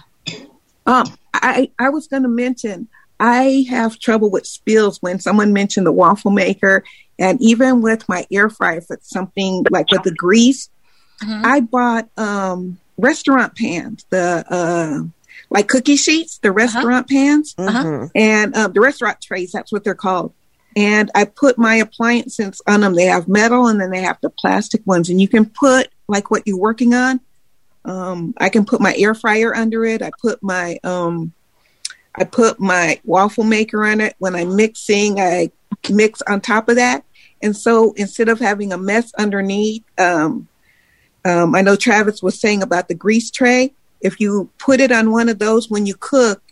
Um, I I was going to mention I have trouble with spills when someone mentioned the waffle maker, and even with my air fryer, if it's something like with the grease, I bought um restaurant pans, the uh like cookie sheets, the restaurant pans, Uh-huh. and um, the restaurant trays. That's what they're called. And I put my appliances on them. They have metal, and then they have the plastic ones. And you can put like what you're working on. Um, I can put my air fryer under it. I put my um, I put my waffle maker on it. When I'm mixing, I mix on top of that. And so instead of having a mess underneath, um, um, I know Travis was saying about the grease tray. If you put it on one of those when you cook,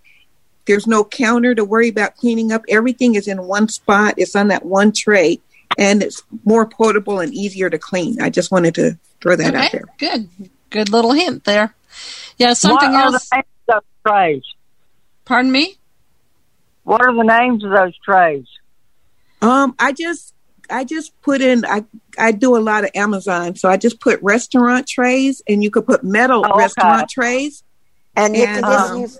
there's no counter to worry about cleaning up. Everything is in one spot. It's on that one tray, and it's more portable and easier to clean. I just wanted to throw that out there. good. Good little hint there. Yeah, something what else. Are the names of those trays? Pardon me? What are the names of those trays? Um, I just I just put in I I do a lot of Amazon, so I just put restaurant trays, and you could put metal Oh, okay. restaurant trays. And you can just um, use.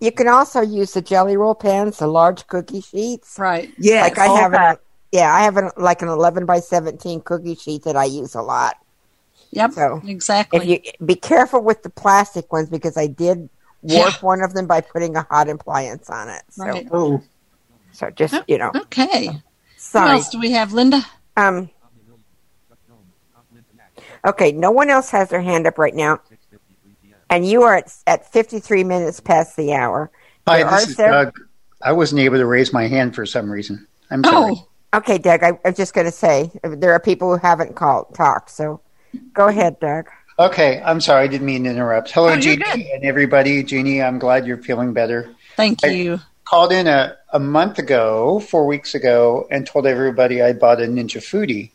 You can also use the jelly roll pans, the large cookie sheets. Right. Yes. Like I have an. Yeah, I have an like an eleven by seventeen cookie sheet that I use a lot. Yep. So exactly. If you be careful with the plastic ones because I did warp one of them by putting a hot appliance on it. So, Right. Oh. so just you know. Okay. What Sorry. else do we have, Linda? Um. Okay, no one else has their hand up right now, and you are at, at fifty three minutes past the hour. Hi, There this is sev- Doug. I wasn't able to raise my hand for some reason. I'm sorry. Oh, okay, Doug. I, I'm just going to say there are people who haven't called talked. So, go ahead, Doug. Okay, I'm sorry. I didn't mean to interrupt. Hello, Oh, Jeannie good. and everybody. Jeannie, I'm glad you're feeling better. Thank I you. called in a, a month ago, four weeks ago, and told everybody I bought a Ninja Foodi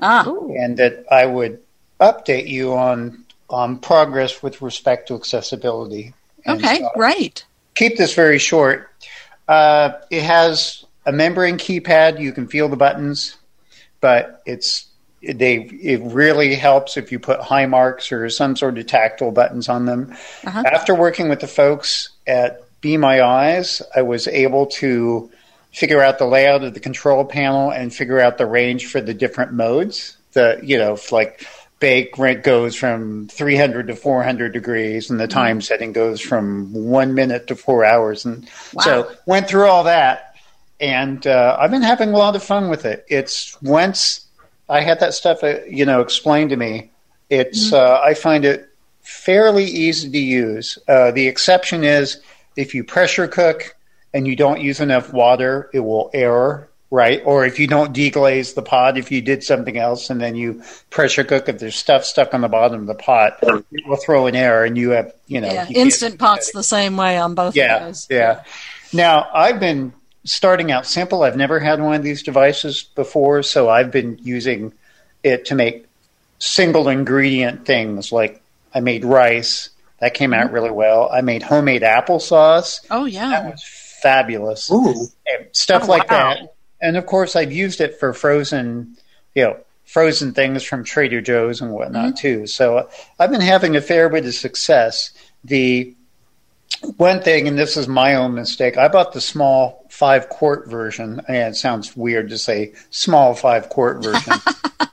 Ah. and that I would update you on on progress with respect to accessibility. And Okay, so great. keep this very short. Uh, it has a membrane keypad. You can feel the buttons, but it's they. It really helps if you put Hi-Marks or some sort of tactile buttons on them. Uh-huh. After working with the folks at Be My Eyes, I was able to figure out the layout of the control panel and figure out the range for the different modes. The you know like bake rent goes from 300 to 400 degrees and the time setting goes from one minute to four hours and so went through all that and uh, i've been having a lot of fun with it it's once i had that stuff uh, you know explained to me it's uh, i find it fairly easy to use uh, the exception is if you pressure cook and you don't use enough water it will error right? Or if you don't deglaze the pot, if you did something else and then you pressure cook, if there's stuff stuck on the bottom of the pot, it will throw an error and you have, you know, yeah, you instant pot's the same way on both yeah, of those. yeah. Now I've been starting out simple. I've never had one of these devices before, so I've been using it to make single ingredient things. Like I made rice that came out really well. I made homemade applesauce. Oh yeah, that was Fabulous. And stuff Oh, like wow. that. And of course, I've used it for frozen, you know, frozen things from Trader Joe's and whatnot too. So uh, I've been having a fair bit of success. The one thing, and this is my own mistake, I bought the small five quart version. And it sounds weird to say small five quart version,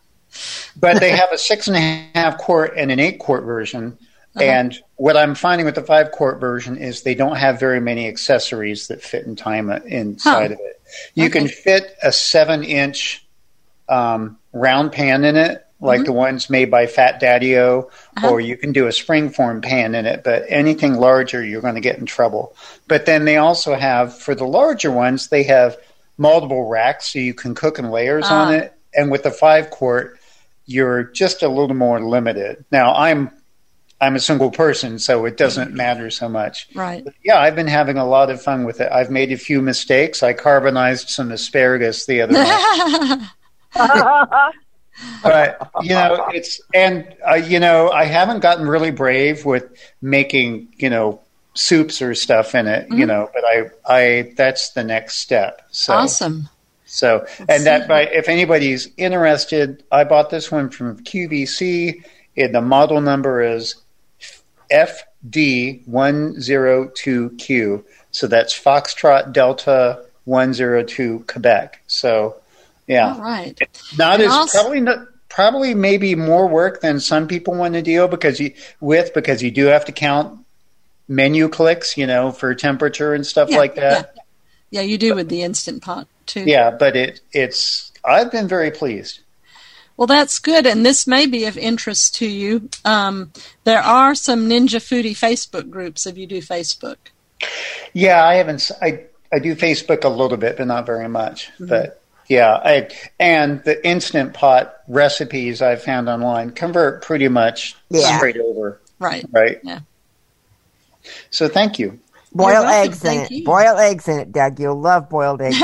but they have a six and a half quart and an eight quart version. Uh-huh. And what I'm finding with the five quart version is they don't have very many accessories that fit in time uh, inside Huh. of it. You can fit a seven inch um, round pan in it, like Mm-hmm. the ones made by Fat Daddio, Uh-huh. or you can do a springform pan in it. But anything larger, you're going to get in trouble. But then they also have, for the larger ones, they have multiple racks, so you can cook in layers on Ah. it. And with the five quart, you're just a little more limited. Now, I'm I'm a single person, so it doesn't matter so much. right. Yeah, I've been having a lot of fun with it. I've made a few mistakes. I carbonized some asparagus the other night. but you know it's and uh, you know i haven't gotten really brave with making you know soups or stuff in it you Mhm. know but i i that's the next step so. Awesome. so and that by if anybody's interested i bought this one from qvc and the model number is fd102q so that's foxtrot delta 102 quebec. So yeah All right. not And as also- probably not probably maybe more work than some people want to deal because you with because you do have to count menu clicks, you know, for temperature and stuff Yeah, like that. Yeah, you do with the instant pot too. Yeah, but it it's I've been very pleased. Well, that's good, and this may be of interest to you. Um, there are some Ninja Foodi Facebook groups if you do Facebook. Yeah, I haven't. I I do Facebook a little bit, but not very much. Mhm. But yeah, I and the instant pot recipes I found online convert pretty much Yeah. straight over. Right. Right. Yeah. So thank you. Boil welcome. eggs in it. you. Boil eggs in it, Doug. You'll love boiled eggs.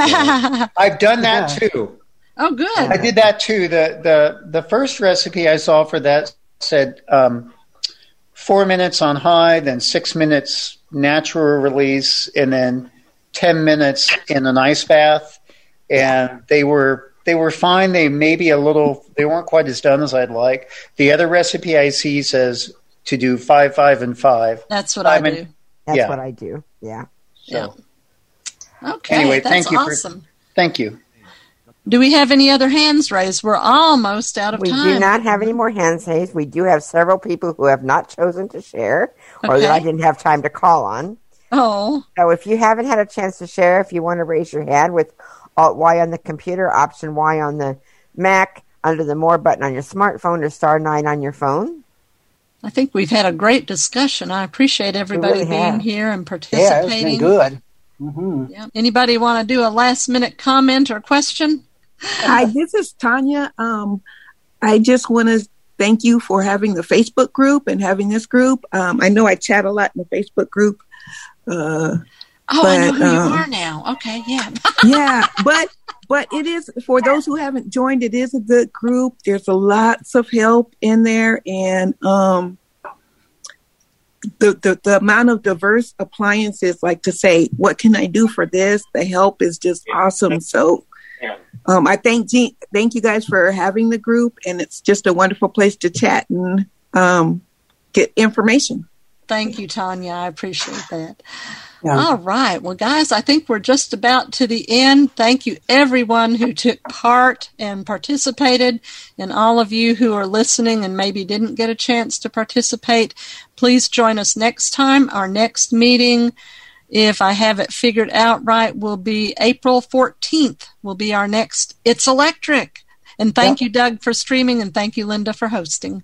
I've done that too. Oh, good. I did that too. The the the first recipe I saw for that said um, four minutes on high, then six minutes natural release, and then ten minutes in an ice bath. And they were they were fine. They maybe a little they weren't quite as done as I'd like. The other recipe I see says to do five, five, and five. That's what I Five and- do. That's Yeah. what I do. Yeah. So Okay, anyway, that's thank you awesome. for thank you. Do we have any other hands raised? We're almost out of We time. We do not have any more hand saves. We do have several people who have not chosen to share or that I didn't have time to call on. Oh, So if you haven't had a chance to share, if you want to raise your hand with Alt Y on the computer, Option Y on the Mac, under the More button on your smartphone, or Star 9 on your phone. I think we've had a great discussion. I appreciate everybody really being have. here and participating. Yeah, participating. it's been good. Mm-hmm. Yeah. Anybody want to do a last minute comment or question? Hi, this is Tanya. Um, I just want to thank you for having the Facebook group and having this group. Um, I know I chat a lot in the Facebook group. Uh, Oh, I know who um, you are now. Okay, yeah. yeah, but but it is for those who haven't joined. It is a good group. There's a lots of help in there, and um, the, the the amount of diverse appliances, like to say, what can I do for this? The help is just awesome. So. Um, I thank Jean, thank you guys for having the group, and it's just a wonderful place to chat and um, get information. Thank you, Tanya. I appreciate that. Yeah. All right. Well, guys, I think we're just about to the end. Thank you, everyone who took part and participated, and all of you who are listening and maybe didn't get a chance to participate. Please join us next time. Our next meeting, if I have it figured out right, will be April 14th, will be our next It's Electric. And thank you, Doug, for streaming, and thank you, Linda, for hosting.